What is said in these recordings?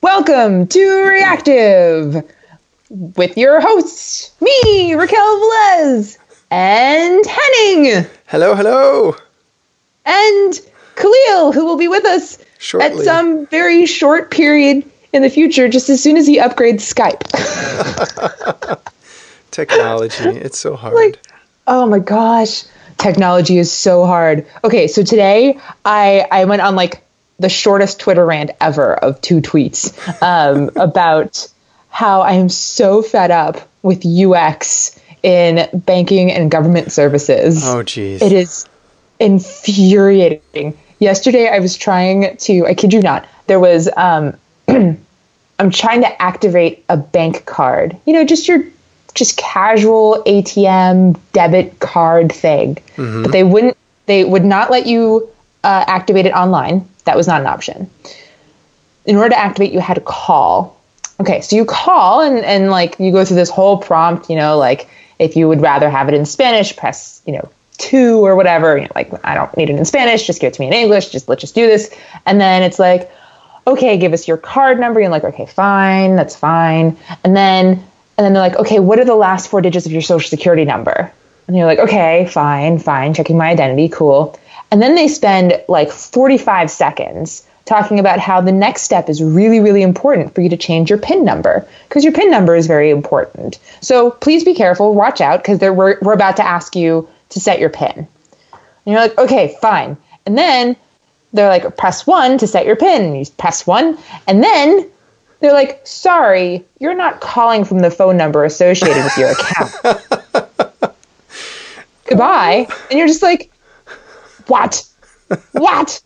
Welcome to Reactive with your hosts, me, Raquel Velez, and Henning, Hello, hello. and Kahlil, who will be with us Shortly. at some very short period in the future, just as soon as he upgrades Skype. Technology, it's so hard. like, oh my gosh, technology is so hard. Okay, so today I I went on like the shortest Twitter rant ever of two tweets um, about how I am so fed up with UX in banking and government services. oh, geez. It is infuriating. Yesterday, I was trying to, I kid you not, there was, um, I'm trying to activate a bank card. You know, just your, just casual ATM debit card thing. But they wouldn't, they would not let you uh, activate it online. That was not an option. In order to activate, you had to call. Okay, so you call and, and like you go through this whole prompt, you know, like if you would rather have it in Spanish, press, you know, two or whatever. You know, like I don't need it in Spanish, just give it to me in English. Just let's just do this. And then it's like, okay, give us your card number. You're like, okay, fine, that's fine. And then and then they're like, okay, what are the last four digits of your social security number? And you're like, okay, fine, fine, checking my identity, cool. And then they spend like 45 seconds talking about how the next step is really, really important for you to change your PIN number because your PIN number is very important. So please be careful, watch out because we're, we're about to ask you to set your PIN. And you're like, okay, fine. And then they're like, press one to set your PIN. And you press one. And then they're like, sorry, you're not calling from the phone number associated with your account. Goodbye. And you're just like, what? What?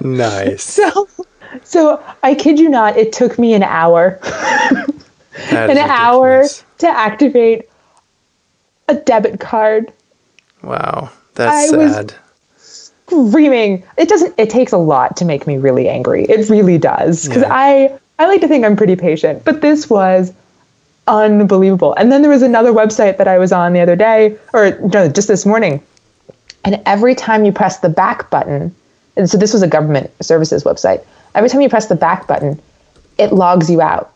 nice. So, so I kid you not, it took me an hour, an is hour to activate a debit card. Wow. That's I sad. Screaming. It doesn't. It takes a lot to make me really angry. It really does because Yeah. I I like to think I'm pretty patient, but this was unbelievable. And then there was another website that I was on the other day, or no, just this morning, and every time you press the back button, and so this was a government services website. Every time you press the back button, it logs you out.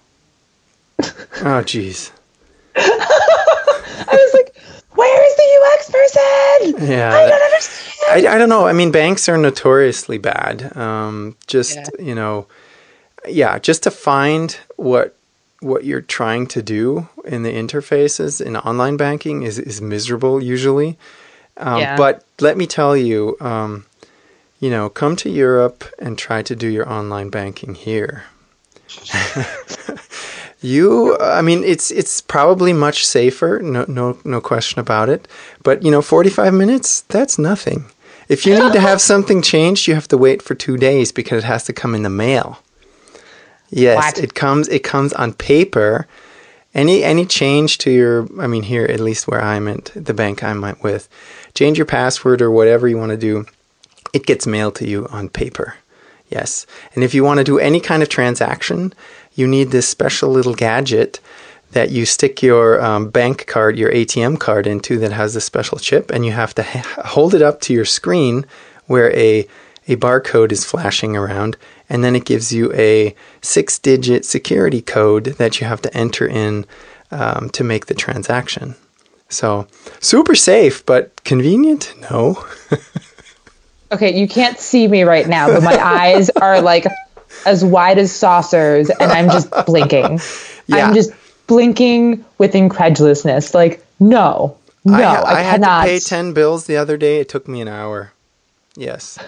Oh, geez. I was like, "Where is the UX person? Yeah. I don't understand." I, I don't know. I mean, banks are notoriously bad. Um, just Yeah. you know, yeah, just to find what what you're trying to do in the interfaces in online banking is is miserable usually. Um, Yeah. But let me tell you, um, you know, come to Europe and try to do your online banking here. you, I mean, it's it's probably much safer, no no no question about it. But you know, forty five minutes, that's nothing. If you need to have something changed, you have to wait for two days because it has to come in the mail. Yes, What? it comes it comes on paper. Any any change to your I mean here at least where I'm at the bank I'm at with, change your password or whatever you want to do, it gets mailed to you on paper. Yes. And if you want to do any kind of transaction, you need this special little gadget that you stick your um, bank card, your ATM card into that has a special chip, and you have to ha- hold it up to your screen where a a barcode is flashing around, and then it gives you a six-digit security code that you have to enter in um, to make the transaction. So super safe, but convenient? No. Okay, you can't see me right now, but my eyes are like as wide as saucers, and I'm just blinking. Yeah. I'm just blinking with incredulousness. Like, no, no, I, I, ha- I had cannot. to pay 10 bills the other day. It took me an hour. Yes.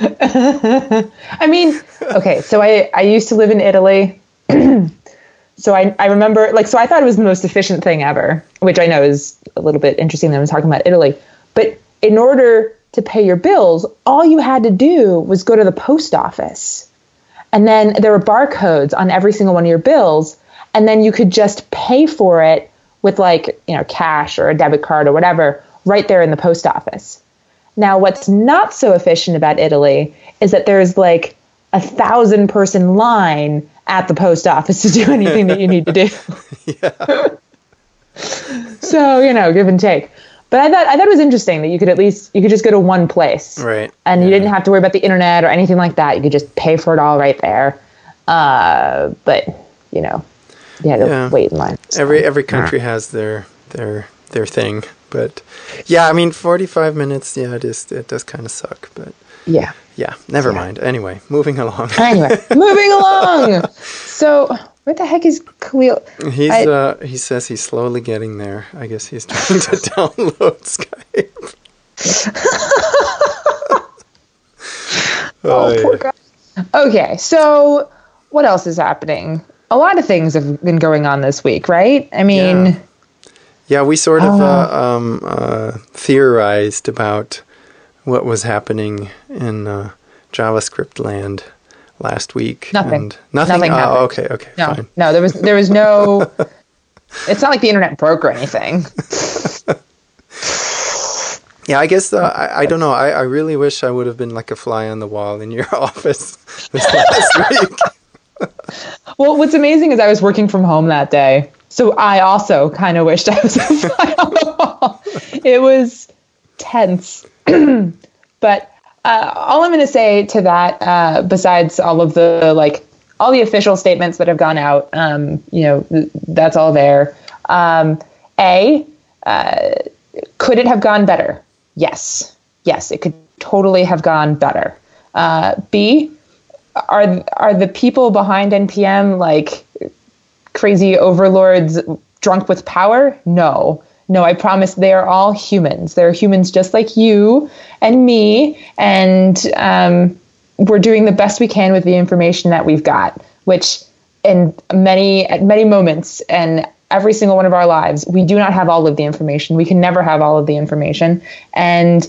I mean, okay, so I, I used to live in Italy. so I, I remember, like, so I thought it was the most efficient thing ever, which I know is a little bit interesting that I'm talking about Italy. But in order to pay your bills, all you had to do was go to the post office. And then there were barcodes on every single one of your bills. And then you could just pay for it with, like, you know, cash or a debit card or whatever right there in the post office. Now, what's not so efficient about Italy is that there's like a thousand person line at the post office to do anything that you need to do. so, you know, give and take. But I thought I thought it was interesting that you could at least you could just go to one place, Right. And you didn't have to worry about the internet or anything like that. You could just pay for it all right there. Uh, but you know, you had to Yeah. wait in line. Every every country has their their their thing, but yeah, I mean, forty five minutes. Yeah, it is. It does kind of suck, but Yeah. yeah, never mind. Anyway, moving along. Anyway, moving along. So, where the heck is Kahlil? He's I- uh he says he's slowly getting there. I guess he's trying to download Skype. Oh, yeah. poor guy. Okay, so what else is happening? A lot of things have been going on this week, right? I mean, Yeah. Yeah, we sort of Oh. uh, um, uh, theorized about what was happening in uh, JavaScript land last week. Nothing. And nothing. Nothing oh, okay, okay, no, fine. no, there was there was no. it's not like the internet broke or anything. Yeah, I guess uh, I, I don't know. I, I really wish I would have been like a fly on the wall in your office this last week. Well, what's amazing is I was working from home that day, so I also kind of wished I was fly on the wall. It was tense, but uh, all I'm going to say to that, uh, besides all of the like all the official statements that have gone out, um, you know, that's all there. Um, a, uh, could it have gone better? Yes, yes, it could totally have gone better. Uh, B, are are the people behind npm like crazy overlords drunk with power? No. No i promise they are all humans. They're humans just like you and me and um, we're doing the best we can with the information that we've got which in many at many moments and every single one of our lives we do not have all of the information. We can never have all of the information. And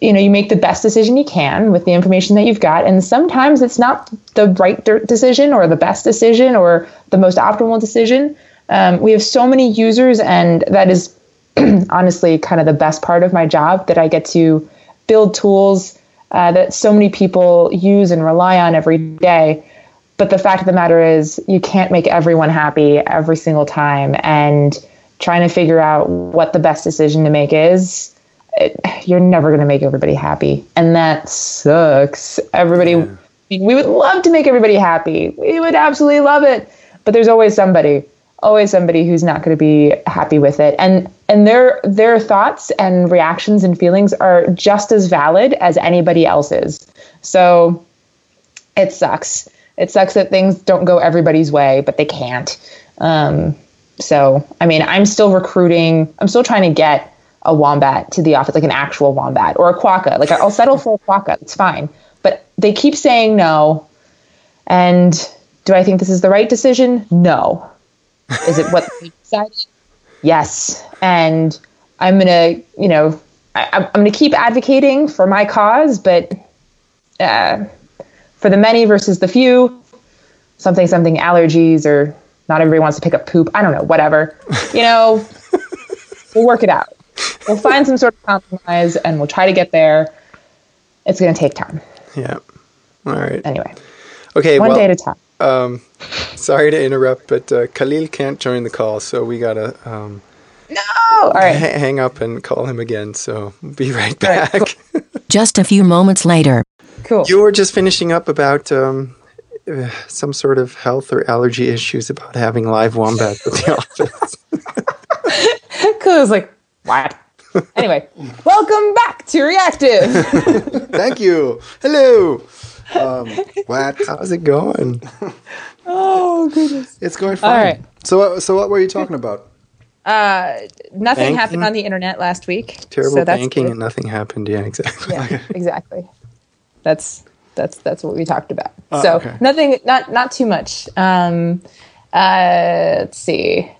you know you make the best decision you can with the information that you've got. And sometimes it's not the right de- decision or the best decision or the most optimal decision. Um, we have so many users and that is honestly kind of the best part of my job that i get to build tools uh, that so many people use and rely on every day. But the fact of the matter is you can't make everyone happy every single time and trying to figure out what the best decision to make is it, you're never going to make everybody happy. And that sucks. Everybody mean, we would love to make everybody happy. We would absolutely love it. But there's always somebody always somebody who's not going to be happy with it. And and their their thoughts and reactions and feelings are just as valid as anybody else's. So it sucks. It sucks that things don't go everybody's way but they can't. Um, so i mean i'm still recruiting. I'm still trying to get a wombat to the office like an actual wombat or a quokka. Like i'll settle for a quokka. It's fine. But they keep saying no. And do i think this is the right decision? No. Is it what they decided yes. And i'm gonna you know I, i'm gonna keep advocating for my cause but uh, for the many versus the few something something allergies or not everybody wants to pick up poop. I don't know whatever. You know we'll work it out we'll find some sort of compromise and we'll try to get there it's going to take time Yeah. All right. anyway Okay. one well, day at a time um, sorry to interrupt, but uh, Kahlil can't join the call, so we gotta um, no all right ha- hang up and call him again. So be right All right, back. Just a few moments later. cool you were just finishing up about um, uh, some sort of health or allergy issues about having live wombats at the office. cool was like what anyway welcome back to reactive Thank you. Hello. Um, what? How's it going? oh goodness It's going fine. All right. So, what- so what were you talking about? uh nothing Banking? happened on the internet last week Terrible so that's banking good. and nothing happened. Yeah, exactly. yeah exactly that's that's that's what we talked about so Ah, okay. nothing not not too much um uh let's see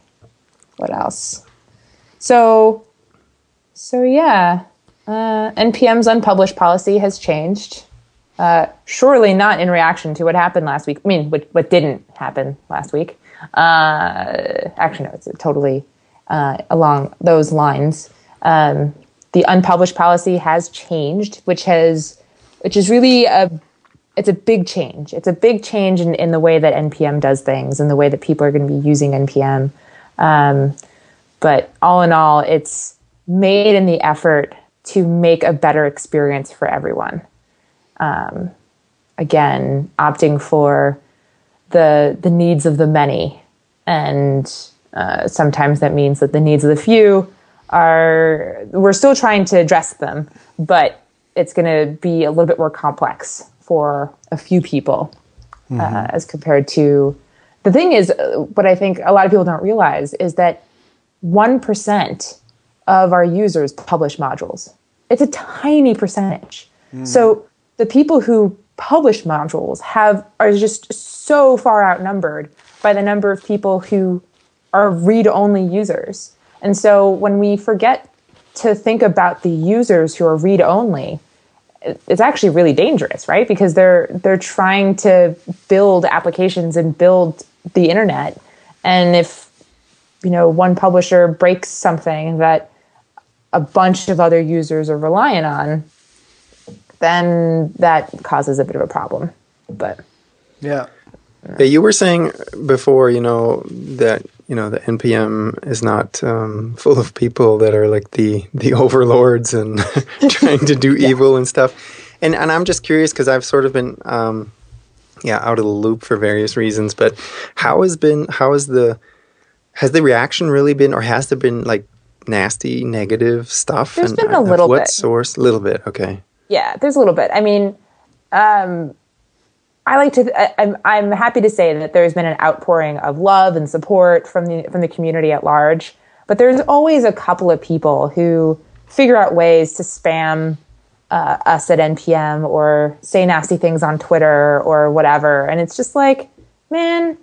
what else so so yeah uh npm's unpublished policy has changed uh surely not in reaction to what happened last week i mean what what didn't happen last week uh actually no it's totally uh, along those lines. Um, the unpublished policy has changed, which has, which is really a, it's a big change. It's a big change in, in the way that npm does things and the way that people are going to be using npm. Um, but all in all, it's made in the effort to make a better experience for everyone. Um, again, opting for the the needs of the many, and uh, sometimes that means that the needs of the few are we're still trying to address them, but it's going to be a little bit more complex for a few people uh, as compared to the thing is uh, what I think a lot of people don't realize is that one percent of our users publish modules. It's a tiny percentage. Hmm. So the people who publish modules have are just so far outnumbered by the number of people who are read-only users. And so when we forget to think about the users who are read-only, it's actually really dangerous, right? Because they're they're trying to build applications and build the internet, and if you know one publisher breaks something that a bunch of other users are relying on, then that causes a bit of a problem. But Yeah. Yeah, you were saying before, you know, that you know the NPM is not um, full of people that are like the the overlords and trying to do evil and stuff. And and I'm just curious because I've sort of been, um, yeah, out of the loop for various reasons. But how has been how has the has the reaction really been, or has there been like nasty negative stuff? There's and been a little what bit. source? A little bit, okay. yeah, there's a little bit. I mean, um, I like to. I, I'm I'm happy to say that there's been an outpouring of love and support from the from the community at large. But there's always a couple of people who figure out ways to spam uh, us at NPM or say nasty things on Twitter or whatever, and it's just like, man,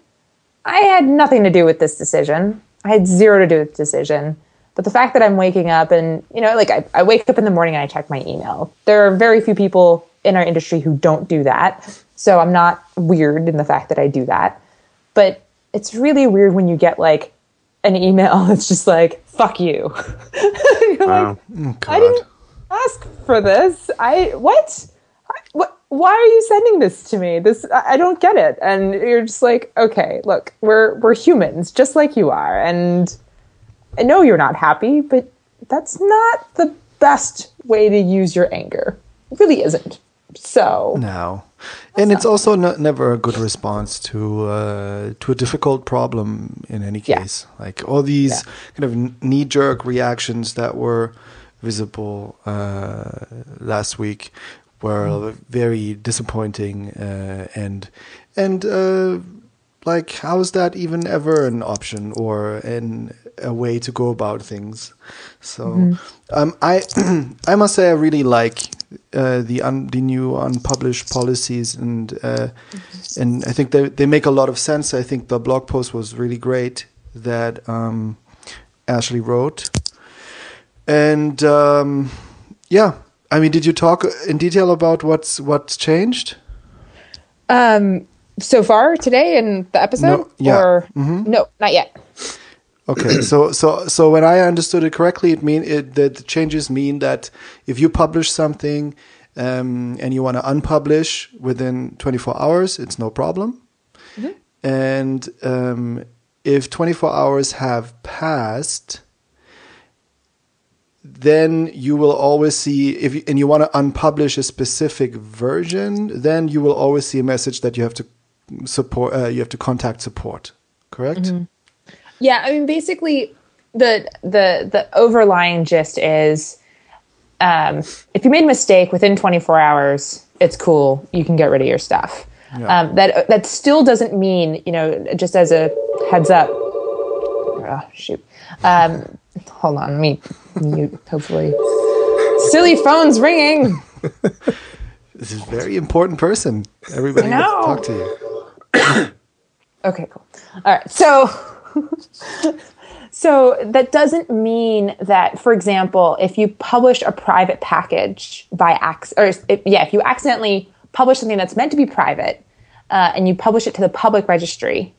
I had nothing to do with this decision. I had zero to do with the decision. But the fact that I'm waking up and, you know, like I, I wake up in the morning and I check my email. There are very few people in our industry who don't do that. So I'm not weird in the fact that I do that. But it's really weird when you get like an email that's just like, fuck you. You're Wow. like, I didn't ask for this. I what? I, what? Why are you sending this to me? This I I don't get it. And you're just like, okay, look, we're we're humans, just like you are, and I know you're not happy, but that's not the best way to use your anger. It really isn't. So No, and it's also not, never a good response to uh, to a difficult problem in any Yeah. case. Like all these Yeah. kind of knee jerk reactions that were visible uh, last week were Mm-hmm. very disappointing uh, and and uh, like how is that even ever an option or an a way to go about things. So um, i i must say i really like uh, the un, the new unpublished policies and uh, and i think they, they make a lot of sense. I think the blog post was really great that um, ashley wrote. And um, yeah i mean did you talk in detail about what's what's changed? Um so far today in the episode? No, yeah. or no, not yet. Okay, so so so when I understood it correctly, it mean it that the changes mean that if you publish something um, and you want to unpublish within 24 hours, it's no problem. And um, if 24 hours have passed, then you will always see if you, and you want to unpublish a specific version, then you will always see a message that you have to support. Uh, you have to contact support. Correct. Yeah, I mean, basically, the the the overlying gist is, um, if you made a mistake within 24 hours, it's cool. You can get rid of your stuff. Um, that that still doesn't mean, you know, just as a heads up. Oh, shoot. Um, hold on, let me mute. Hopefully, silly phone's ringing. This is a very important person. Everybody wants to talk to you. Okay, cool. All right. So so that doesn't mean that for example, if you publish a private package by accident, or if, yeah, if you accidentally publish something that's meant to be private uh, and you publish it to the public registry,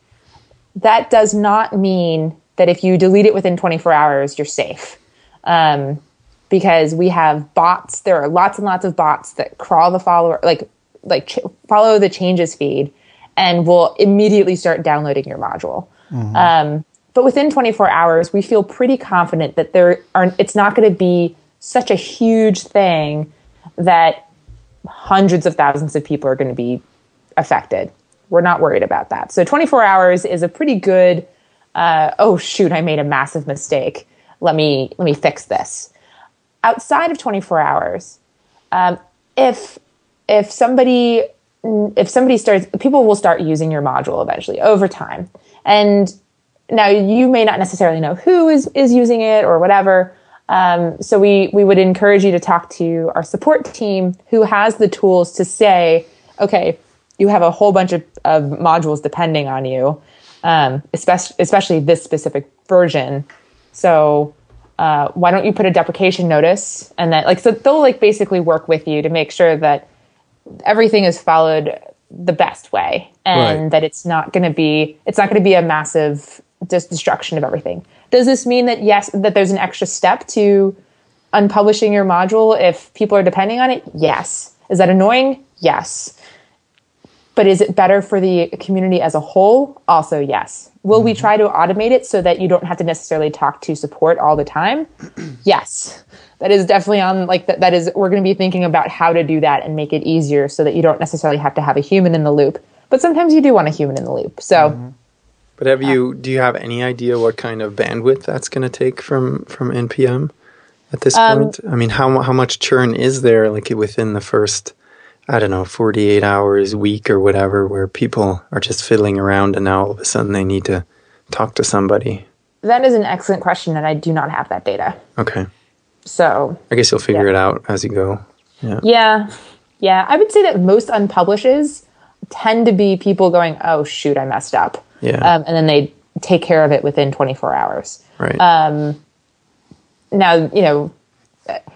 that does not mean that if you delete it within 24 hours, you're safe. Um, because we have bots. There are lots and lots of bots that crawl the follower, like like ch- follow the changes feed, and will immediately start downloading your module. Um, but within 24 hours, we feel pretty confident that there are. It's not going to be such a huge thing that hundreds of thousands of people are going to be affected. We're not worried about that. So 24 hours is a pretty good. Uh, oh shoot! I made a massive mistake. Let me let me fix this. Outside of 24 hours, um, if if somebody if somebody starts, people will start using your module eventually over time, and now you may not necessarily know who is is using it or whatever. Um, so we we would encourage you to talk to our support team who has the tools to say, okay, you have a whole bunch of, of modules depending on you, um, especially especially this specific version. So uh, why don't you put a deprecation notice and that like so they'll like basically work with you to make sure that everything is followed the best way and Right. that it's not going to be it's not going to be a massive dis- destruction of everything. Does this mean that yes that there's an extra step to unpublishing your module if people are depending on it? Yes. Is that annoying? Yes but is it better for the community as a whole? Also yes. Will we try to automate it so that you don't have to necessarily talk to support all the time? Yes. That is definitely on like that, that is we're going to be thinking about how to do that and make it easier so that you don't necessarily have to have a human in the loop. But sometimes you do want a human in the loop so. But have you do you have any idea what kind of bandwidth that's going to take from from npm at this Um, point? I mean, how how much churn is there like within the first I don't know, 48 hours, week or whatever where people are just fiddling around and now all of a sudden they need to talk to somebody. that is an excellent question and i do not have that data Okay. so I guess you'll figure Yeah. it out as you go. Yeah. Yeah. Yeah. I would say that most unpublishes tend to be people going, oh, shoot, I messed up. Yeah. Um, and then they take care of it within 24 hours. Right. Um, Now, you know,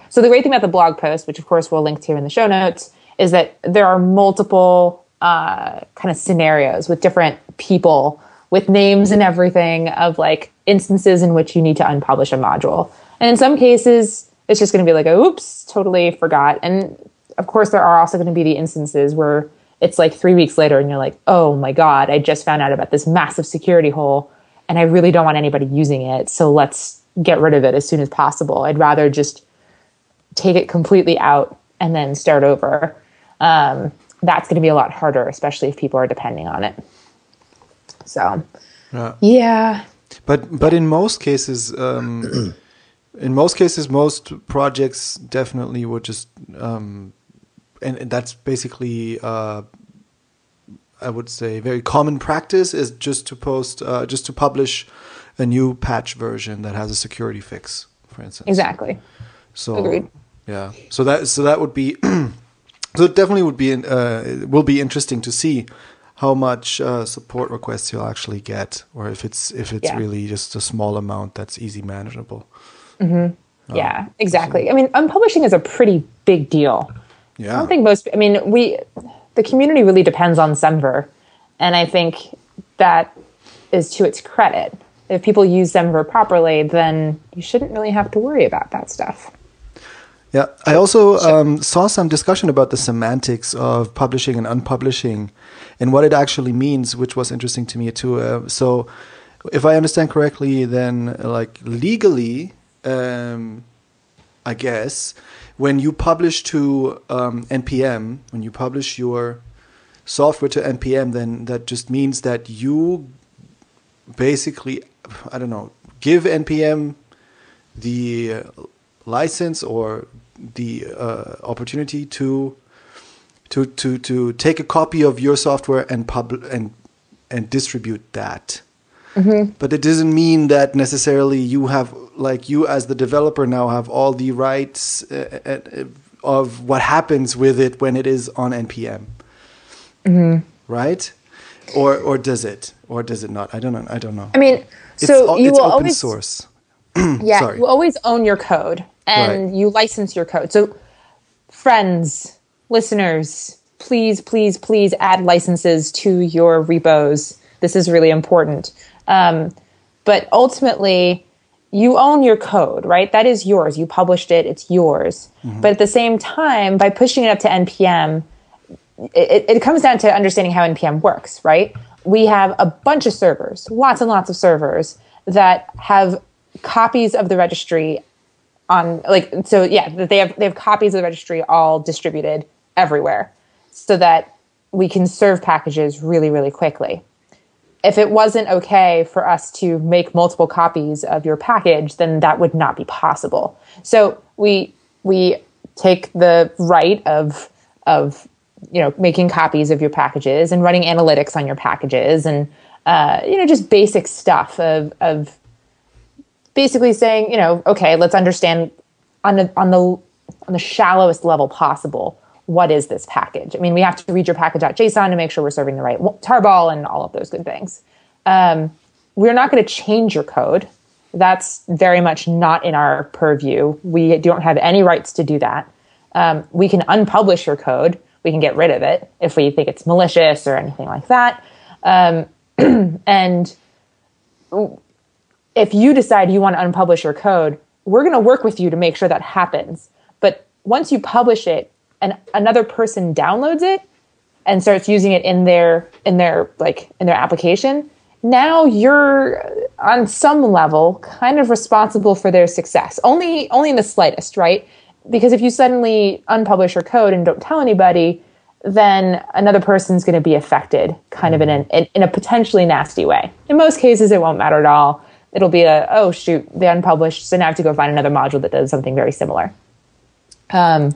so the great thing about the blog post, which of course we'll link to in the show notes, is that there are multiple uh, kind of scenarios with different people with names and everything of like instances in which you need to unpublish a module. And in some cases, it's just going to be like, oops, totally forgot. And of course, there are also going to be the instances where it's like three weeks later and you're like, oh my God, I just found out about this massive security hole and I really don't want anybody using it. So let's get rid of it as soon as possible. I'd rather just take it completely out and then start over. Um, that's going to be a lot harder, especially if people are depending on it. So, Yeah. yeah. But but in most cases, um, in most cases, most projects definitely would just, um, and, and that's basically, uh, I would say, very common practice is just to post, uh, just to publish a new patch version that has a security fix, for instance. Exactly. So Agreed. yeah, so that so that would be so it definitely would be uh, it will be interesting to see how much uh, support requests you'll actually get, or if it's if it's Yeah. really just a small amount that's easy manageable. yeah, exactly. I mean, unpublishing is a pretty big deal. Yeah, I don't think most. I mean, we the community really depends on Semver, and I think that is to its credit. If people use Semver properly, then you shouldn't really have to worry about that stuff. Yeah. I also um, saw some discussion about the semantics of publishing and unpublishing, and what it actually means, which was interesting to me too. Uh, so, if I understand correctly, then like legally, um, I guess, when you publish to um, NPM, when you publish your software to NPM, then that just means that you basically, I don't know, give NPM the license or the uh, opportunity to to to to take a copy of your software and pub and and distribute that. But it doesn't mean that necessarily you have like you as the developer now have all the rights uh, uh, of what happens with it when it is on npm. Right? Or or does it? Or does it not? I don't know. I don't know. I mean, so al- you it's will open always source. yeah sorry. you always own your code and Right. you license your code. So friends, listeners, please, please, please add licenses to your repos. This is really important. Um, but ultimately, you own your code, right? That is yours. You published it, it's yours. But at the same time, by pushing it up to NPM, it, it comes down to understanding how npm works right we have a bunch of servers lots and lots of servers that have copies of the registry on like so yeah they have they have copies of the registry all distributed everywhere so that we can serve packages really really quickly. If it wasn't okay for us to make multiple copies of your package then that would not be possible. So we we take the right of of you know making copies of your packages and running analytics on your packages and uh, you know just basic stuff of of basically saying, you know, okay, let's understand on the on the on the shallowest level possible what is this package. I mean, we have to read your package.json to make sure we're serving the right tarball and all of those good things. Um, we're not going to change your code. That's very much not in our purview. We don't have any rights to do that. Um, we can unpublish your code. We can get rid of it if we think it's malicious or anything like that. Um, and if you decide you want to unpublish your code, we're going to work with you to make sure that happens. But once you publish it and another person downloads it and starts using it in their in their like in their application, now you're on some level kind of responsible for their success. Only only in the slightest, right? Because if you suddenly unpublish your code and don't tell anybody, then another person's going to be affected kind of in, mm-hmm. an, in, in a potentially nasty way. In most cases, it won't matter at all it'll be a oh shoot they unpublished so now i have to go find another module that does something very similar. Um,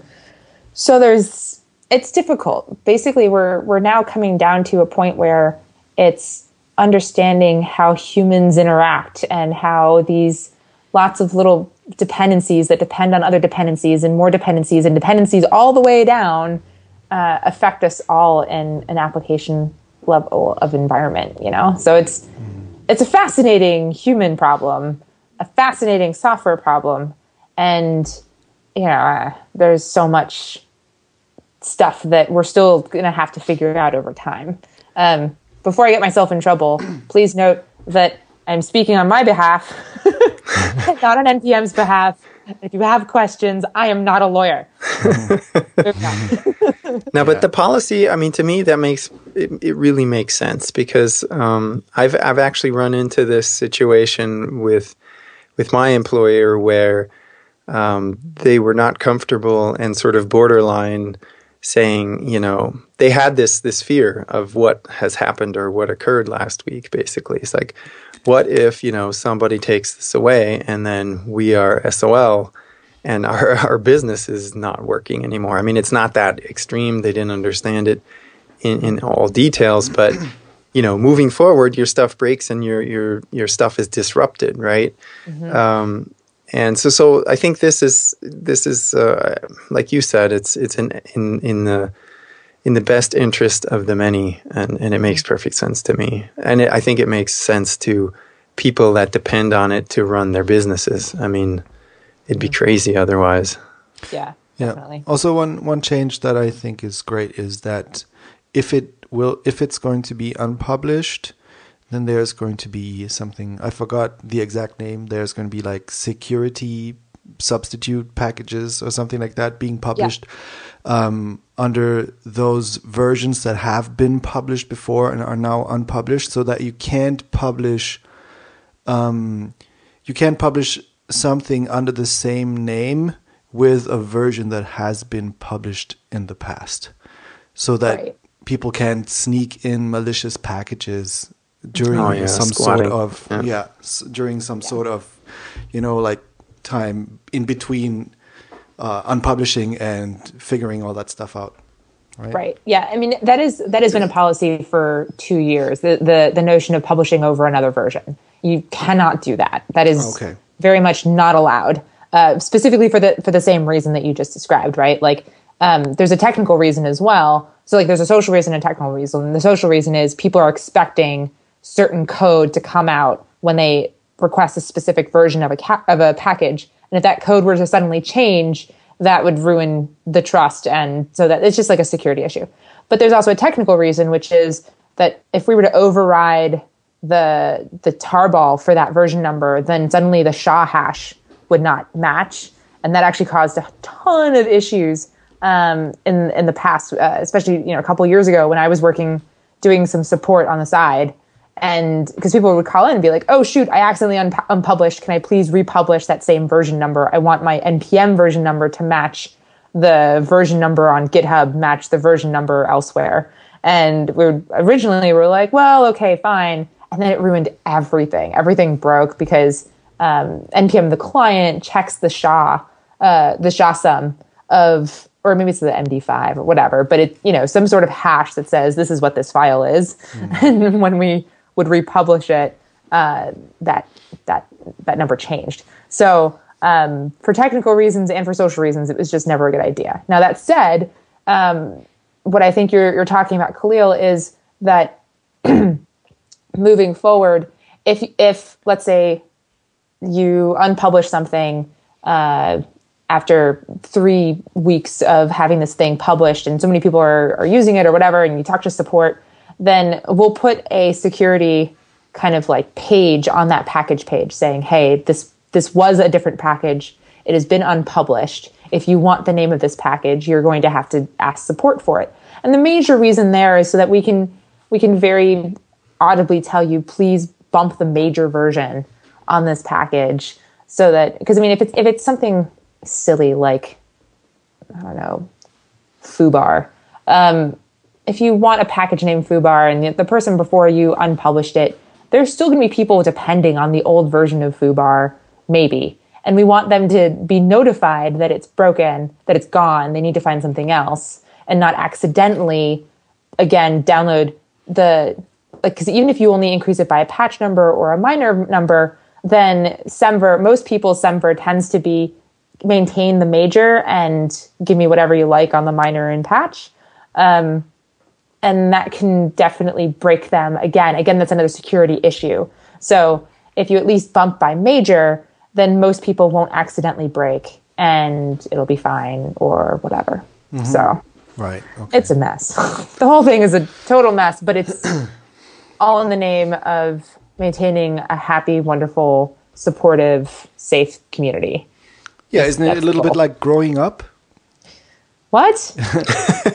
so there's it's difficult. Basically we're we're now coming down to a point where it's understanding how humans interact and how these lots of little dependencies that depend on other dependencies and more dependencies and dependencies all the way down uh, affect us all in an application level of environment you know? So it's it's a fascinating human problem, a fascinating software problem, and you know, uh, there's so much stuff that we're still going to have to figure out over time. Um, before I get myself in trouble, please note that I'm speaking on my behalf, not on NPM's behalf. If you have questions, I am not a lawyer. now, but the policy, I mean, to me, that makes it, it really makes sense because um, I've I've actually run into this situation with with my employer where um, they were not comfortable and sort of borderline saying, you know, they had this this fear of what has happened or what occurred last week. Basically, it's like, what if you know somebody takes this away and then we are SOL and our our business is not working anymore? I mean, it's not that extreme. They didn't understand it in, in all details, but you know, moving forward, your stuff breaks and your your your stuff is disrupted, right? Mm-hmm. Um, and so, so I think this is this is uh, like you said, it's it's in in in the in the best interest of the many, and and it makes mm-hmm. perfect sense to me, and it, I think it makes sense to people that depend on it to run their businesses. I mean, it'd be mm-hmm. crazy otherwise. Yeah. Yeah. Definitely. Also, one one change that I think is great is that if it will if it's going to be unpublished then there's going to be something i forgot the exact name there's going to be like security substitute packages or something like that being published yeah. um, under those versions that have been published before and are now unpublished so that you can't publish um, you can't publish something under the same name with a version that has been published in the past so that right people can't sneak in malicious packages during oh, yeah, some squatting. sort of yeah, yeah during some yeah. sort of you know like time in between uh, unpublishing and figuring all that stuff out right? Right. Yeah. I mean that is that has been a policy for two years. The the, the notion of publishing over another version. You cannot do that. That is okay. very much not allowed uh, specifically for the for the same reason that you just described right? Like um, there's a technical reason as well. So like there's a social reason and technical reason. And the social reason is people are expecting certain code to come out when they request a specific version of a ca- of a package. And if that code were to suddenly change, that would ruin the trust and so that it's just like a security issue. But there's also a technical reason which is that if we were to override the the tarball for that version number, then suddenly the SHA hash would not match. And that actually caused a ton of issues um, in in the past, uh, especially you know a couple years ago when I was working doing some support on the side, and because people would call in and be like, "Oh shoot, I accidentally un- unpublished. Can I please republish that same version number? I want my npm version number to match the version number on GitHub, match the version number elsewhere." And we were, originally we were like, "Well, okay, fine," and then it ruined everything. Everything broke because um, npm the client checks the SHA, uh, the SHA sum of or maybe it's the MD5 or whatever, but it, you know, some sort of hash that says this is what this file is. And when we would republish it, uh, that that that number changed. So um, for technical reasons and for social reasons, it was just never a good idea. Now that said, um, what I think you're you're talking about, Kahlil, is that moving forward, if if let's say you unpublish something uh, after three weeks of having this thing published, and so many people are, are using it or whatever, and you talk to support then we'll put a security kind of like page on that package page saying, "Hey, this this was a different package. It has been unpublished. If you want the name of this package, you're going to have to ask support for it." And the major reason there is so that we can we can very audibly tell you, "Please bump the major version on this package." So that because I mean, if it's if it's something silly like I don't know, foobar. Um, if you want a package named Foobar and the, person before you unpublished it, there's still going to be people depending on the old version of Foobar, maybe. And we want them to be notified that it's broken, that it's gone, they need to find something else, and not accidentally, again, download the, like, because even if you only increase it by a patch number or a minor number, then Semver, most people's Semver tends to be maintain the major and give me whatever you like on the minor and patch. Um, and that can definitely break them. Again again that's another security issue. So if you at least bump by major then most people won't accidentally break and it'll be fine or whatever. Mm-hmm. so right. Okay. it's a mess. The whole thing is a total mess but it's all in the name of maintaining a happy wonderful supportive safe community. Yeah isn't it a little cool. bit like growing up? What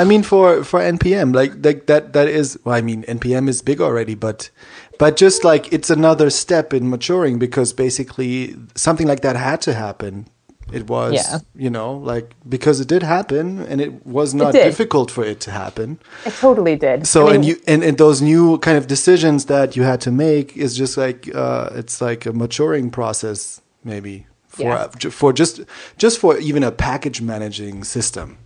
I mean, for for npm, like like that that is. Well, I mean, npm is big already, but but just like it's another step in maturing because basically something like that had to happen. It was, yeah. you know, like because it did happen, and it was not it difficult for it to happen. It totally did. So, I mean, and you and, and those new kind of decisions that you had to make is just like uh, it's like a maturing process, maybe for yeah. for just just for even a package managing system.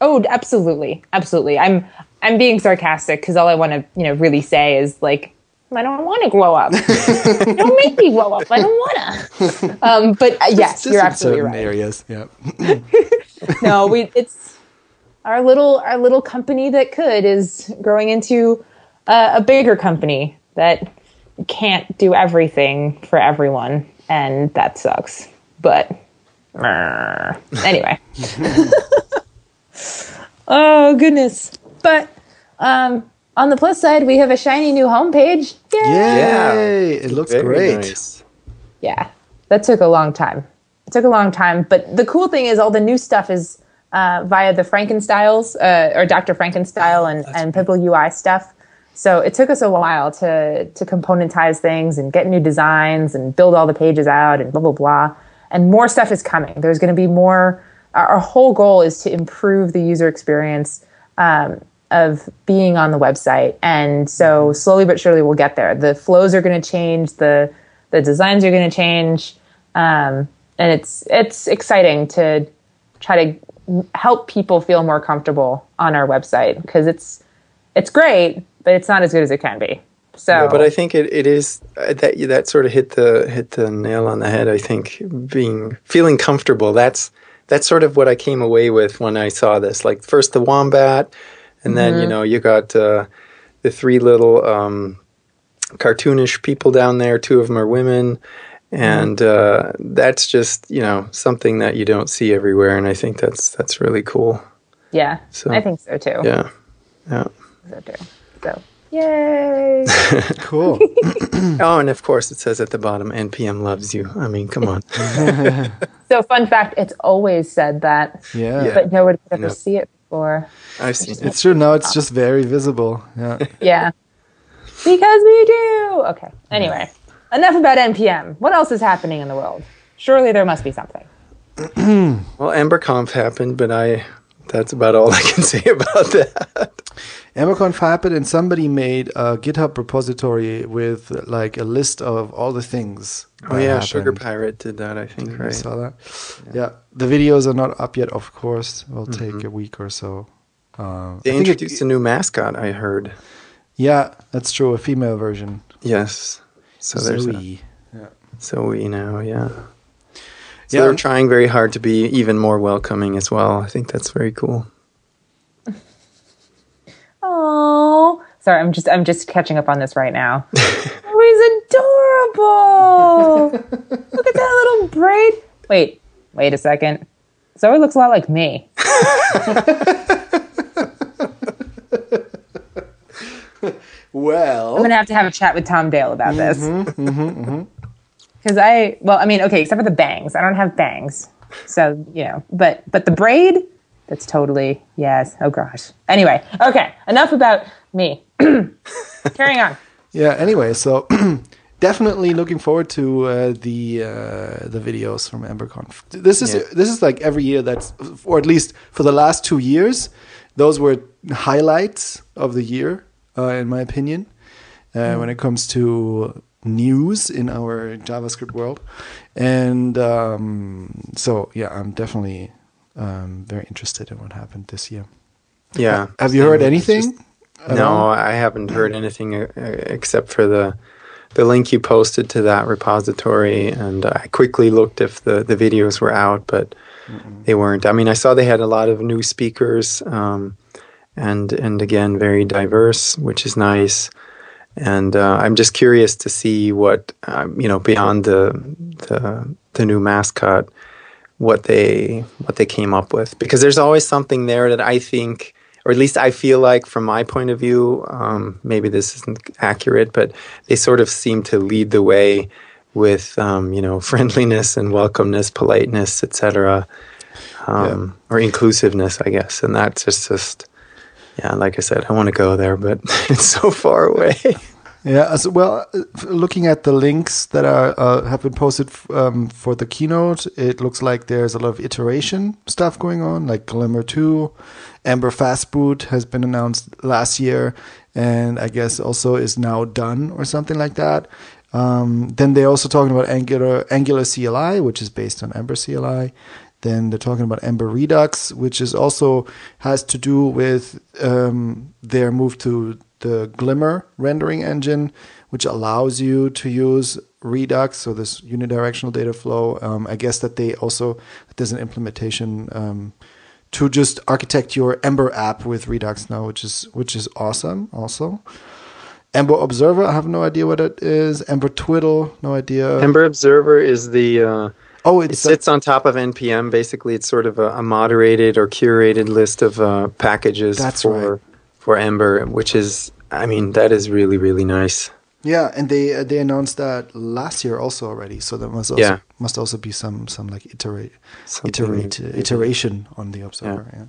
Oh, absolutely, absolutely. I'm I'm being sarcastic because all I want to you know really say is like I don't want to grow up. don't make me grow up. I don't want to. Um, but uh, yes, you're absolutely right. Areas, yeah. no, we it's our little our little company that could is growing into uh, a bigger company that can't do everything for everyone, and that sucks. But anyway. Oh goodness! But um, on the plus side, we have a shiny new homepage. Yay! Yeah, it looks Very great. Nice. Yeah, that took a long time. It took a long time, but the cool thing is all the new stuff is uh, via the Frankenstyles uh, or Dr. Frankenstyle and, and Pivotal UI stuff. So it took us a while to to componentize things and get new designs and build all the pages out and blah blah blah. And more stuff is coming. There's going to be more our whole goal is to improve the user experience um, of being on the website. And so mm-hmm. slowly but surely we'll get there. The flows are going to change, the the designs are going to change, um, and it's it's exciting to try to help people feel more comfortable on our website because it's it's great, but it's not as good as it can be. So, yeah, but I think it, it is uh, that that sort of hit the hit the nail on the head. I think being feeling comfortable that's that's sort of what I came away with when I saw this. Like first the wombat, and then mm-hmm. you know you got uh, the three little um, cartoonish people down there. Two of them are women, and uh, that's just you know something that you don't see everywhere. And I think that's that's really cool. Yeah, so, I think so too. Yeah, yeah. So too. So Yay! cool. oh, and of course it says at the bottom, "NPM loves you." I mean, come on. so, fun fact: it's always said that. Yeah. But no one could ever see it before. I've seen it. It's true. Now it's just very visible. Yeah. Yeah. because we do. Okay. Anyway, enough about NPM. What else is happening in the world? Surely there must be something. Well, EmberConf happened, but I that's about all I can say about that. EmberConf happened and somebody made a GitHub repository with like a list of all the things. Oh yeah, Sugar. Pirate did that, I think, right? saw that? Yeah. The videos are not up yet, of course. It will Mm-hmm. take a week or so. Uh, They I think it- introduced a new mascot, I heard. yeah, that's true. A female version. Yes. So there's a, Zoe. Yeah. so we know, yeah. So Yeah. they're trying very hard to be even more welcoming as well. I think that's very cool. Oh, sorry. I'm just I'm just catching up on this right now. oh, he's adorable. Look at that little braid. Wait, wait a second. Zoe looks a lot like me. Well, I'm gonna have to have a chat with Tom Dale about this. Mm-hmm, Because I, well, I mean, okay, except for the bangs, I don't have bangs, so you know, but but the braid, that's totally yes. Oh gosh. Anyway, okay, enough about me. Carrying on. yeah. Anyway, so definitely looking forward to uh, the uh, the videos from EmberConf. This is Yeah. this is like every year that's, or at least for the last two years, those were highlights of the year, uh, in my opinion, uh, when it comes to news in our JavaScript world. And um, so, yeah, I'm definitely um, very interested in what happened this year. Yeah. Have you heard anything? just- no, all? I haven't heard anything uh, except for the the link you posted to that repository, and I quickly looked if the the videos were out, but they weren't. I mean, I saw they had a lot of new speakers, um, and and again, very diverse, which is nice. And uh, I'm just curious to see what um, you know beyond the the the new mascot, what they what they came up with, because there's always something there that I think or at least I feel like, from my point of view, um, maybe this isn't accurate, but they sort of seem to lead the way with, um, you know, friendliness and welcomeness, politeness, etc., um, or inclusiveness, I guess. And that's just, just, yeah, like I said, I want to go there, but it's so far away. Yeah, as well, uh, looking at the links that are uh, have been posted um, for the keynote, it looks like there's a lot of iteration stuff going on, like Glimmer 2. Ember Fastboot has been announced last year, and I guess also is now done or something like that. Um, then they're also talking about Angular Angular CLI, which is based on Ember CLI. Then they're talking about Ember Redux, which is also has to do with um, their move to the Glimmer rendering engine, which allows you to use Redux, so this unidirectional data flow. Um, I guess that they also there's an implementation um, to just architect your Ember app with Redux now, which is which is awesome. Also, Ember Observer, I have no idea what it is. Ember Twiddle, no idea. Ember Observer is the. Uh, oh, It it's sits on top of NPM. Basically, it's sort of a, a moderated or curated list of uh, packages That's for right. For Ember, which is, I mean, that is really really nice. Yeah, and they uh, they announced that last year also already. So there must also Yeah. must also be some some like iterate Something iterate maybe. iteration on the observer. Yeah.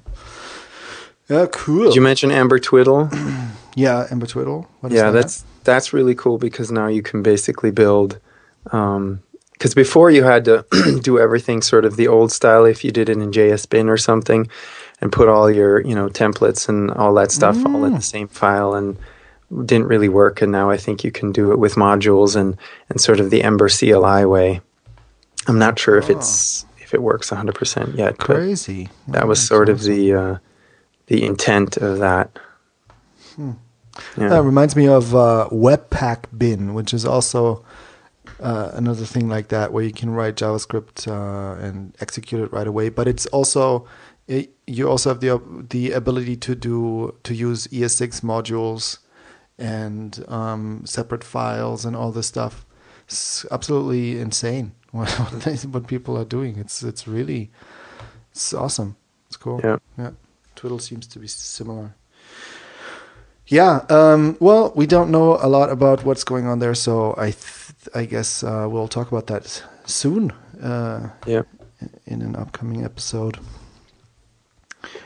Yeah, cool. Did you mention Ember Twiddle? yeah, Ember Twiddle. What is yeah, that? that's that's really cool because now you can basically build. Because before you had to do everything sort of the old style if you did it in JS Bin or something, and put all your you know templates and all that stuff all Mm. in the same file and didn't really work. And now I think you can do it with modules and and sort of the Ember CLI way. I'm not sure if it's if it works 100 percent yet, but crazy. that Wow, was sort of the uh, the intent of that. Yeah. That reminds me of uh, Webpack Bin, which is also uh, another thing like that, where you can write JavaScript uh, and execute it right away. But it's also it, you also have the the ability to do to use ES6 modules and um, separate files and all this stuff. It's absolutely insane what what, people are doing. It's it's really it's awesome. It's cool. Yeah. Yeah. Twiddle seems to be similar. Yeah. Um, well, we don't know a lot about what's going on there, so I th- I guess uh, we'll talk about that soon uh, yeah. in an upcoming episode.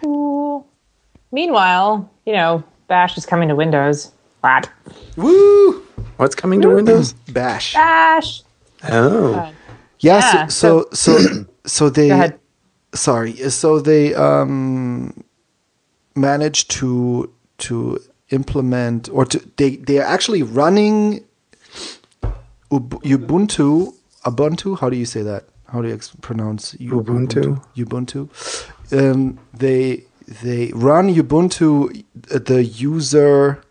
Cool. Meanwhile, you know, Bash is coming to Windows. What? Woo! What's coming to Windows? Bash. Bash. Oh, Yeah, Yeah, so so so, so they Go ahead. sorry, so they um managed to to implement or to they they are actually running Ubuntu Ubuntu. How do you say that? How do you pronounce U- Ubuntu. Ubuntu. Um, they they run Ubuntu uh, the user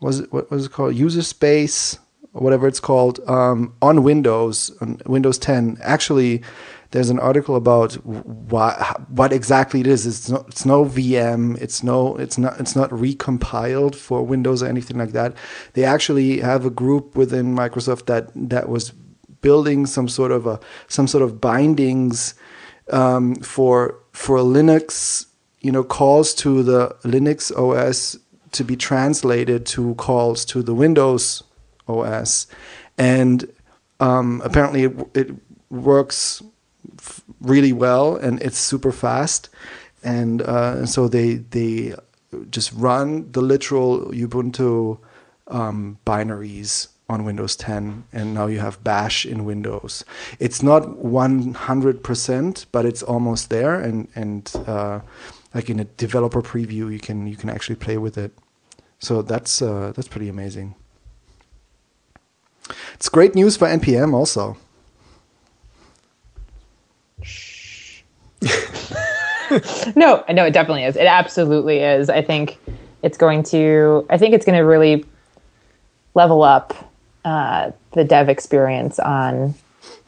was it what was it called user space or whatever it's called um, on Windows on Windows 10. Actually, there's an article about what what exactly it is. It's no it's no VM. It's no it's not it's not recompiled for Windows or anything like that. They actually have a group within Microsoft that that was building some sort of a some sort of bindings um, for for Linux, you know, calls to the Linux OS to be translated to calls to the Windows OS, and um, apparently it, it works really well and it's super fast, and uh, so they they just run the literal Ubuntu um, binaries on Windows 10, and now you have Bash in Windows. It's not 100%, but it's almost there, and and uh, like in a developer preview, you can you can actually play with it. So that's uh, that's pretty amazing. It's great news for npm also. No, know it definitely is. It absolutely is. I think it's going to. I think it's going to really level up uh, the dev experience on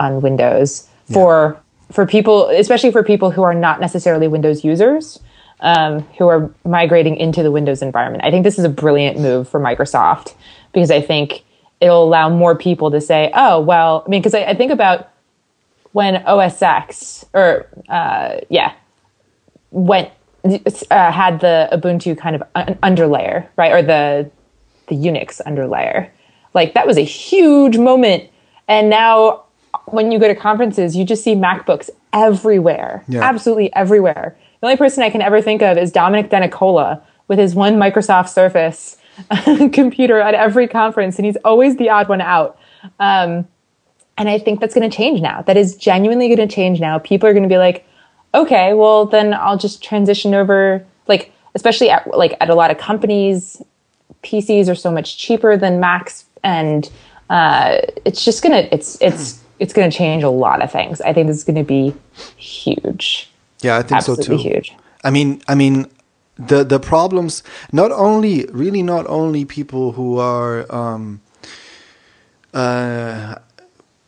on Windows for for people, especially for people who are not necessarily Windows users, um, who are migrating into the Windows environment. I think this is a brilliant move for Microsoft because I think it'll allow more people to say, "Oh, well," I mean, because I, I think about when OS X or uh, yeah went uh, had the Ubuntu kind of un- underlayer, right, or the the Unix underlayer. Like that was a huge moment, and now when you go to conferences, you just see MacBooks everywhere, Yeah. absolutely everywhere. The only person I can ever think of is Domenic Denicola with his one Microsoft Surface computer at every conference, and he's always the odd one out. Um, and I think that's going to change now. That is genuinely going to change now. People are going to be like, okay, well then I'll just transition over. Like, especially at like at a lot of companies, PCs are so much cheaper than Macs, and uh, it's just gonna it's it's it's gonna change a lot of things. I think this is going to be huge, Yeah, I think so absolutely too. huge. I mean, I mean, the the problems not only really not only people who are um, uh,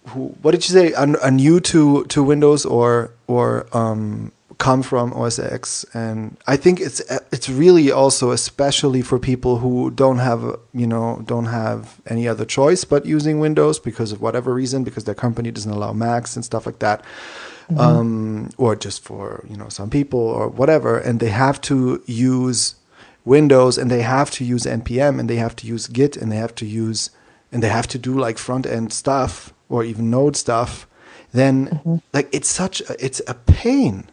who what did you say are, are new to to Windows or or um, come from OS X, and I think it's it's really also especially for people who don't have you know don't have any other choice but using Windows because of whatever reason because their company doesn't allow Macs and stuff like that um, or just for you know some people or whatever, and they have to use Windows and they have to use npm and they have to use Git and they have to use and they have to do like front end stuff or even Node stuff. Then like it's such a, it's a pain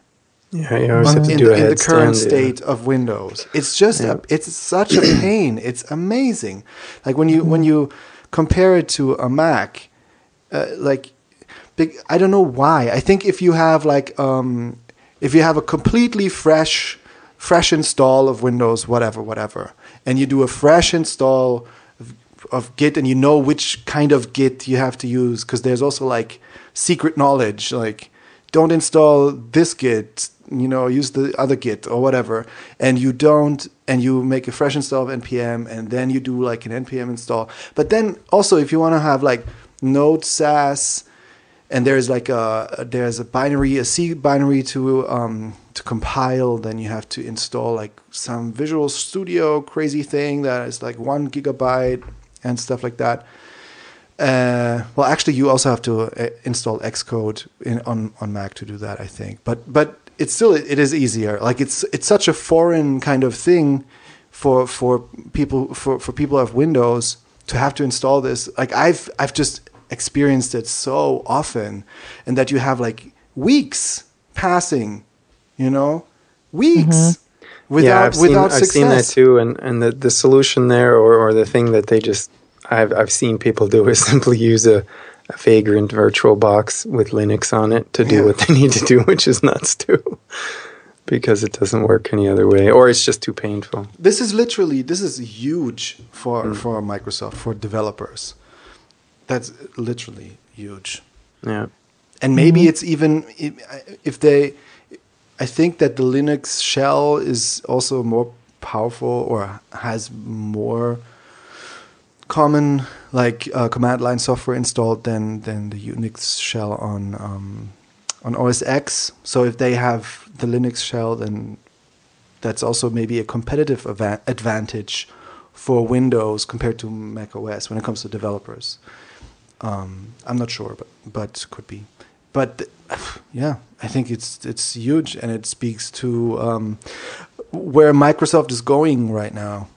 yeah, you always have to in, do the, in the current headstand, yeah. state of Windows. It's just Yeah. a, it's such a pain. It's amazing. Like when you when you compare it to a Mac, uh, like big, I don't know why. I think if you have like um, if you have a completely fresh fresh install of Windows, whatever, whatever, and you do a fresh install of, of Git, and you know which kind of Git you have to use, because there's also like secret knowledge, like don't install this Git, you know, use the other Git or whatever, and you don't, and you make a fresh install of npm, and then you do like an npm install. But then also, if you want to have like Node Sass, and there's like a there's a binary, a C binary to um, to compile, then you have to install like some Visual Studio crazy thing that is like one gigabyte and stuff like that. Uh, well, actually, you also have to uh, install Xcode in, on on Mac to do that, I think. But but it's still it is easier. Like it's it's such a foreign kind of thing for for people for for people who have Windows to have to install this. Like I've I've just experienced it so often, and that you have like weeks passing, you know, weeks. Mm-hmm. without yeah, I've without seen, success. I've seen that too, and and the, the solution there, or, or the thing that they just I've I've seen people do is simply use a, a Vagrant virtual box with Linux on it to do Yeah. what they need to do, which is nuts too, because it doesn't work any other way, or it's just too painful. This is literally this is huge for hmm. for Microsoft for developers. That's literally huge. Yeah, and maybe mm-hmm. it's even if, if they i think that the linux shell is also more powerful or has more common like uh, command line software installed than than the unix shell on um, on os x. So if they have the linux shell then that's also maybe a competitive advantage for windows compared to mac os when it comes to developers. Um, I'm not sure, but but could be. But yeah, I think it's it's huge, and it speaks to um, where Microsoft is going right now,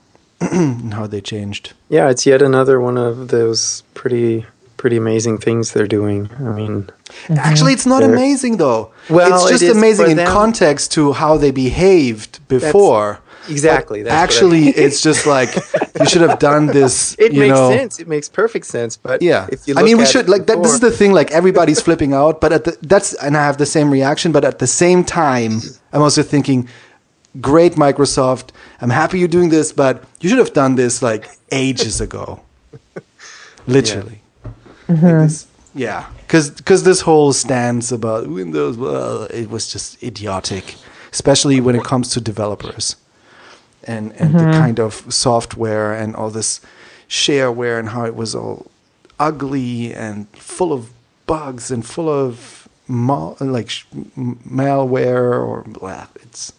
and how they changed. yeah, it's yet another one of those pretty pretty amazing things they're doing. I mean, Actually, mm-hmm. it's not amazing though. Well, it's just is amazing in them. context to how they behaved before. exactly. But that's what I- actually, it's just like you should have done this. it you makes know, sense. It makes perfect sense. But Yeah, if you I mean, we at should it like that. This is the thing. Like everybody's flipping out, but at the that's and I have the same reaction. But at the same time, I'm also thinking, great Microsoft. I'm happy you're doing this, but you should have done this like ages ago. Literally. Like mm-hmm. this- yeah, because this whole stance about Windows, well, it was just idiotic, especially when it comes to developers and and the mm-hmm. kind of software and all this shareware and how it was all ugly and full of bugs and full of mal- like sh- malware or blah. It's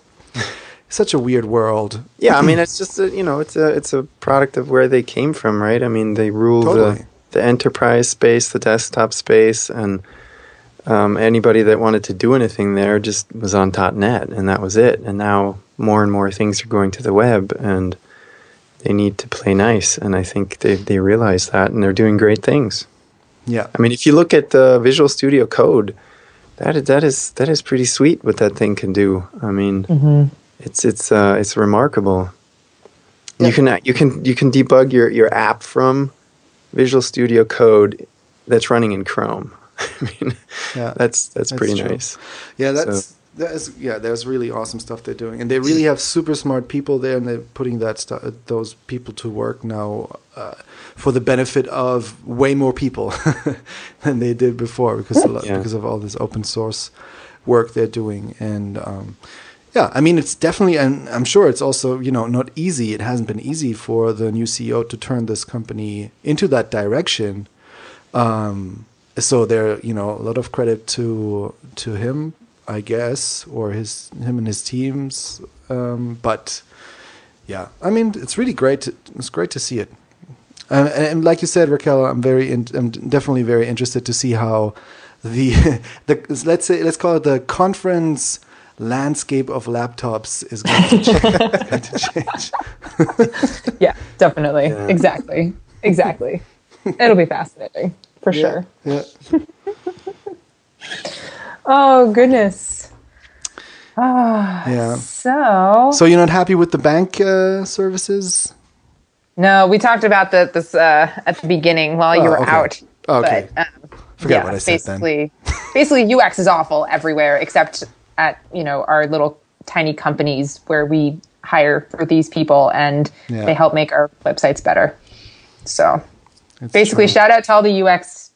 such a weird world. Yeah, I mean, it's just a, you know, it's a it's a product of where they came from, right? I mean, they rule Totally. the the enterprise space, the desktop space, and um, anybody that wanted to do anything there just was on .NET, and that was it. And now more and more things are going to the web, and they need to play nice. And I think they they realize that, and they're doing great things. Yeah, I mean, if you look at the Visual Studio Code, that is, that is that is pretty sweet what that thing can do. I mean, it's it's uh, it's remarkable. Yeah. You can you can you can debug your, your app from Visual Studio Code that's running in Chrome. I mean, Yeah. that's that's, That's pretty true. nice. yeah. That's that is yeah. There's really awesome stuff they're doing, and they really have super smart people there, and they're putting that stu- those people to work now uh, for the benefit of way more people than they did before because Yeah. because of all this open source work they're doing, and um, yeah, I mean it's definitely, and I'm sure it's also you know not easy. It hasn't been easy for the new CEO to turn this company into that direction. Um, so there, you know, a lot of credit to to him, I guess, or his him and his teams. Um, but yeah, I mean, it's really great. To, it's great to see it. And, and like you said, Raquel, I'm very, in, I'm definitely very interested to see how the the let's say let's call it the conference landscape of laptops is going to change. going to change. Yeah, definitely. Yeah. Exactly. Exactly. It'll be fascinating for sure. Yeah. Oh goodness. Ah, Yeah. so, So you're not happy with the bank uh, services? no, we talked about that this uh, at the beginning while you Oh, were okay. out. Okay. But, um, Forget yeah, what I said then. basically, basically, UX is awful everywhere except at you know our little tiny companies where we hire for these people and Yeah. they help make our websites better. So It's basically, true. shout out to all the UX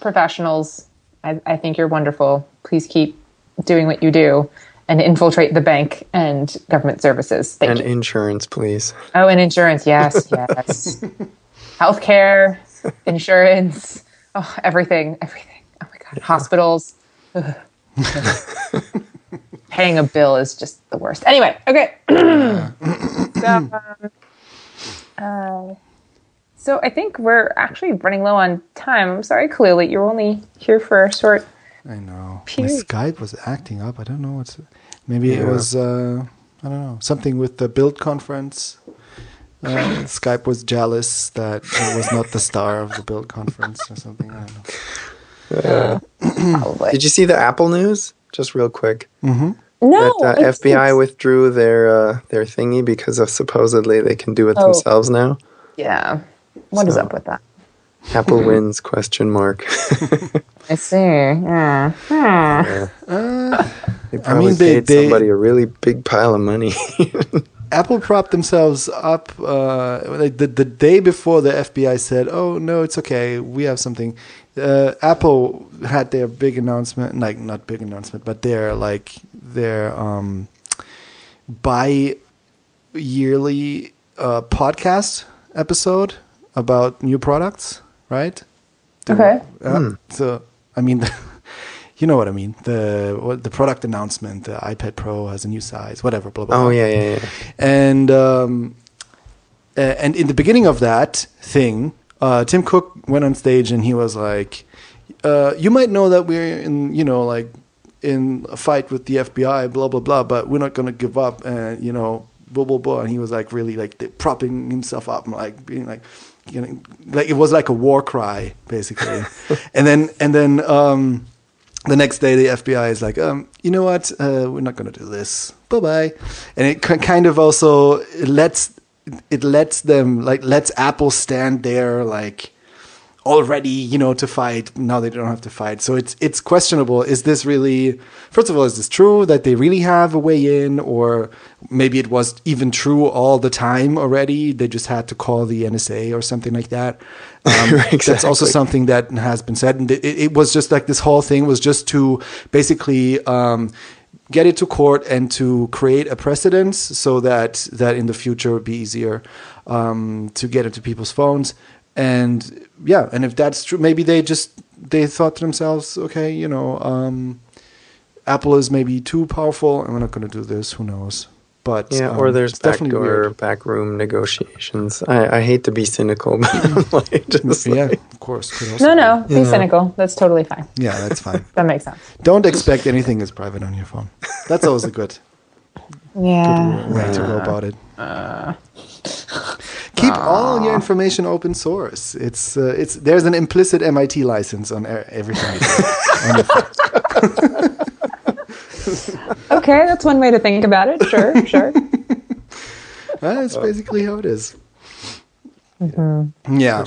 professionals. I, I think you're wonderful. Please keep doing what you do and infiltrate the bank and government services. Thank And you. insurance, please. Oh, and insurance. Yes, yes. Healthcare, insurance, oh, everything, everything. Oh my God. Hospitals. Ugh. Paying a bill is just the worst. Anyway, okay. so, um, uh, so I think we're actually running low on time. I'm sorry, Kahlil, you're only here for a short. I know. My Skype was acting up. I don't know what's. Maybe it was. Uh, I don't know something with the build conference. Uh, Skype was jealous that it was not the star of the build conference or something. I don't know. Probably. Did you see the Apple news? Just real quick. Mhm. No, that uh, it's- FBI it's- withdrew their uh, their thingy because of supposedly they can do it Oh. themselves now. Yeah. What is So- up with that? Apple wins? Question mark. I see. Yeah. Hmm. They probably mean, they- paid they- somebody a really big pile of money. Apple propped themselves up uh, the the day before the FBI said, "Oh no, it's okay, we have something." Uh, Apple had their big announcement, like not big announcement, but their like their um, bi yearly uh, podcast episode about new products, right? The- Okay. uh, So I mean, you know what I mean. The what, the product announcement, the iPad Pro has a new size, whatever. Blah blah. oh blah yeah, yeah, yeah. and um, uh, and in the beginning of that thing, uh, Tim Cook went on stage and he was like, uh, "You might know that we're in, you know, like in a fight with the FBI, blah blah blah, but we're not gonna give up." And you know, blah blah blah. And he was like really like propping himself up, and like being like, you know, like it was like a war cry basically. and then and then. Um, the next day the FBI is like, um, you know what, uh, we're not going to do this. Bye bye. And it kind of also lets it lets them like lets Apple stand there like already, you know, to fight. Now they don't have to fight. So it's it's questionable. Is this really? First of all, is this true that they really have a way in, or maybe it was even true all the time already? They just had to call the NSA or something like that. Um, That's also something that has been said, and it, it was just like this whole thing was just to basically. Um, get it to court and to create a precedence so that that in the future would be easier um, to get into people's phones. And yeah and if that's true maybe they just they thought to themselves okay you know um, apple is maybe too powerful and we're not going to do this who knows but Yeah, um, or there's it's definitely backdoor, weird. backroom negotiations. I, I hate to be cynical, but like, just yeah like- of course could also No, be. no. Be cynical. That's totally fine. yeah that's fine That makes sense. don't expect anything is private on your phone that's always a good Yeah. way to go about it. Keep all your information open source. It's uh, it's there's an implicit MIT license on everything. On your phone. Okay, that's one way to think about it. Sure, sure. Uh, That's basically how it is. Yeah.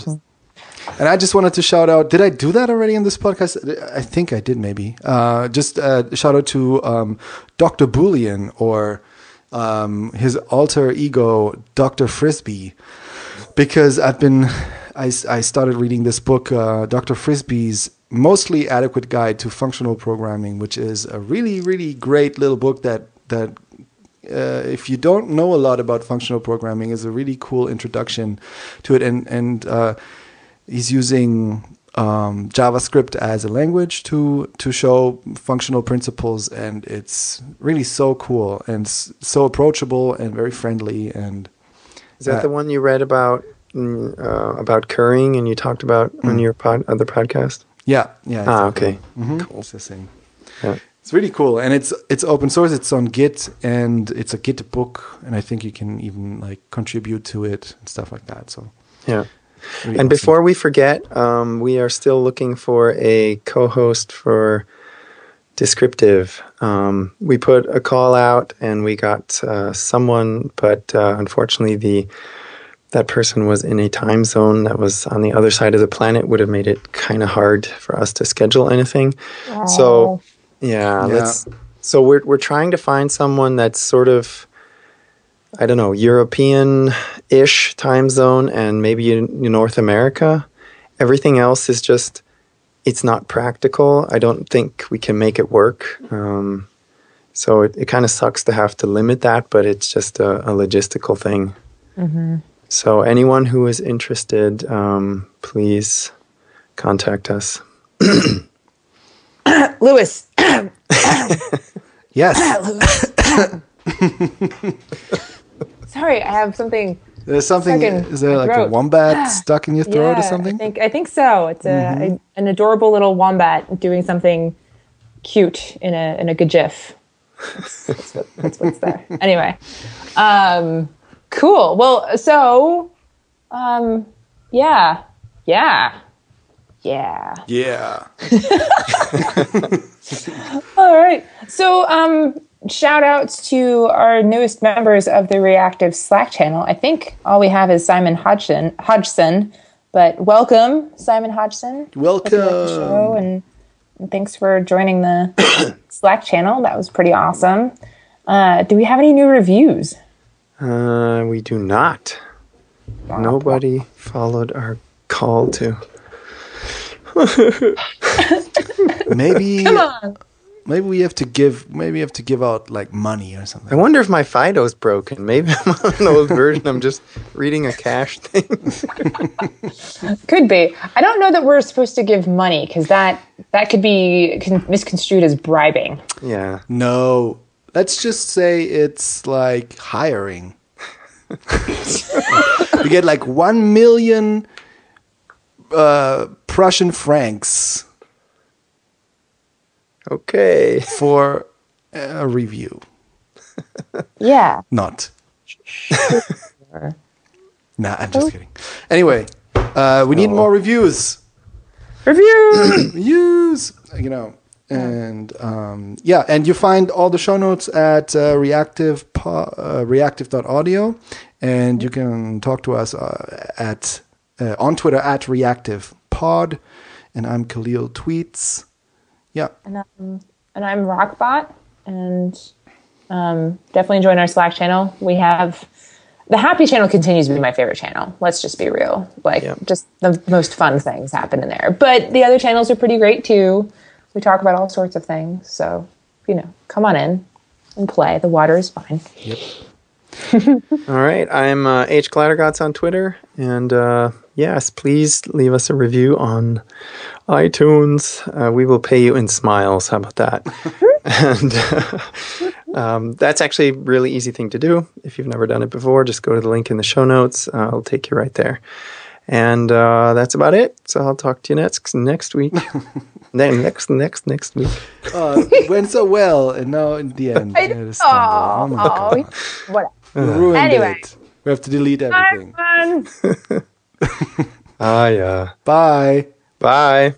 And I just wanted to shout out. Did I do that already in this podcast? I think I did, maybe. Uh, just uh, shout out to um, Dr. Boolean or um, his alter ego, Dr. Frisby, because I've been. I started reading this book, uh, Dr. Frisby's Mostly Adequate Guide to Functional Programming, which is a really, really great little book that that uh, if you don't know a lot about functional programming, is a really cool introduction to it. And and uh, he's using um, JavaScript as a language to to show functional principles, and it's really so cool and s- so approachable and very friendly. And Is that Uh, the one you read about mm, uh, about currying and you talked about on your pod, other podcast? Yeah, yeah. Ah, okay. Mhm. It's the same. Yeah. It's really cool, and it's it's open source. It's on Git, and it's a Git book, and I think you can even like contribute to it and stuff like that. So, Yeah. really And awesome. before we forget, um, we are still looking for a co-host for Descriptive. Um, we put a call out and we got uh, someone, but uh, unfortunately, the that person was in a time zone that was on the other side of the planet. Would have made it kind of hard for us to schedule anything. So, yeah, Yeah. let's. So we're we're trying to find someone that's sort of I don't know, European ish time zone and maybe in, in North America. Everything else is just, it's not practical. I don't think we can make it work. Um, so it, it kind of sucks to have to limit that, but it's just a, a logistical thing. So anyone who is interested, um, please contact us. Lewis. yes, Sorry, I have something. there's something. Stuck in Is there my like a wombat stuck in your throat or something? Mm-hmm. I think I think so. It's a, a an adorable little wombat doing something cute in a in a gif. That's, that's, what, that's what's there. Anyway, um, cool. Well, so, um, yeah, yeah, yeah. yeah. All right. So, um, shout outs to our newest members of the Reactive Slack channel. I think all we have is Simon Hodgson, Hodgson but welcome, Simon Hodgson. Welcome. Show, and, and thanks for joining the Slack channel. That was pretty awesome. Uh, do we have any new reviews? Uh, we do not. Nobody followed our call to. Maybe Come on. maybe we have to give maybe we have to give out like money or something. I wonder if my Fido's broken. Maybe I'm on an old version. I'm just reading a cache thing. Could be. I don't know that we're supposed to give money because that that could be con- misconstrued as bribing. yeah. No. Let's just say it's like hiring. you get like 1 million uh, Prussian francs Okay. for a review. Yeah. Not. nah, I'm just kidding. Anyway, uh, we need more reviews. Review. Reviews, you know. And um, yeah, and you find all the show notes at uh, reactive po- uh, reactive.audio, and you can talk to us uh, at uh, on Twitter at reactive pod, and I'm Kahlil Tweets. Yeah, and, um, and I'm Rockbot, and um, definitely join our Slack channel. We have the Happy channel continues to be my favorite channel. Let's just be real. Like, Yep. just the most fun things happen in there. But the other channels are pretty great too. We talk about all sorts of things. So, you know, come on in and play. The water is fine. Yep. All right. I'm uh, H. Glattergotz on Twitter. And uh, yes, please leave us a review on iTunes. Uh, we will pay you in smiles. How about that? and uh, um, that's actually a really easy thing to do. If you've never done it before, just go to the link in the show notes. Uh, it'll take you right there. And uh, that's about it. So I'll talk to you next next week. Ne- next next next week. uh, it went so well, and now in the end, we had a oh my Oh, god, what? we ruined Anyway. it. We have to delete everything. Fun. Ah, yeah. Bye. Bye.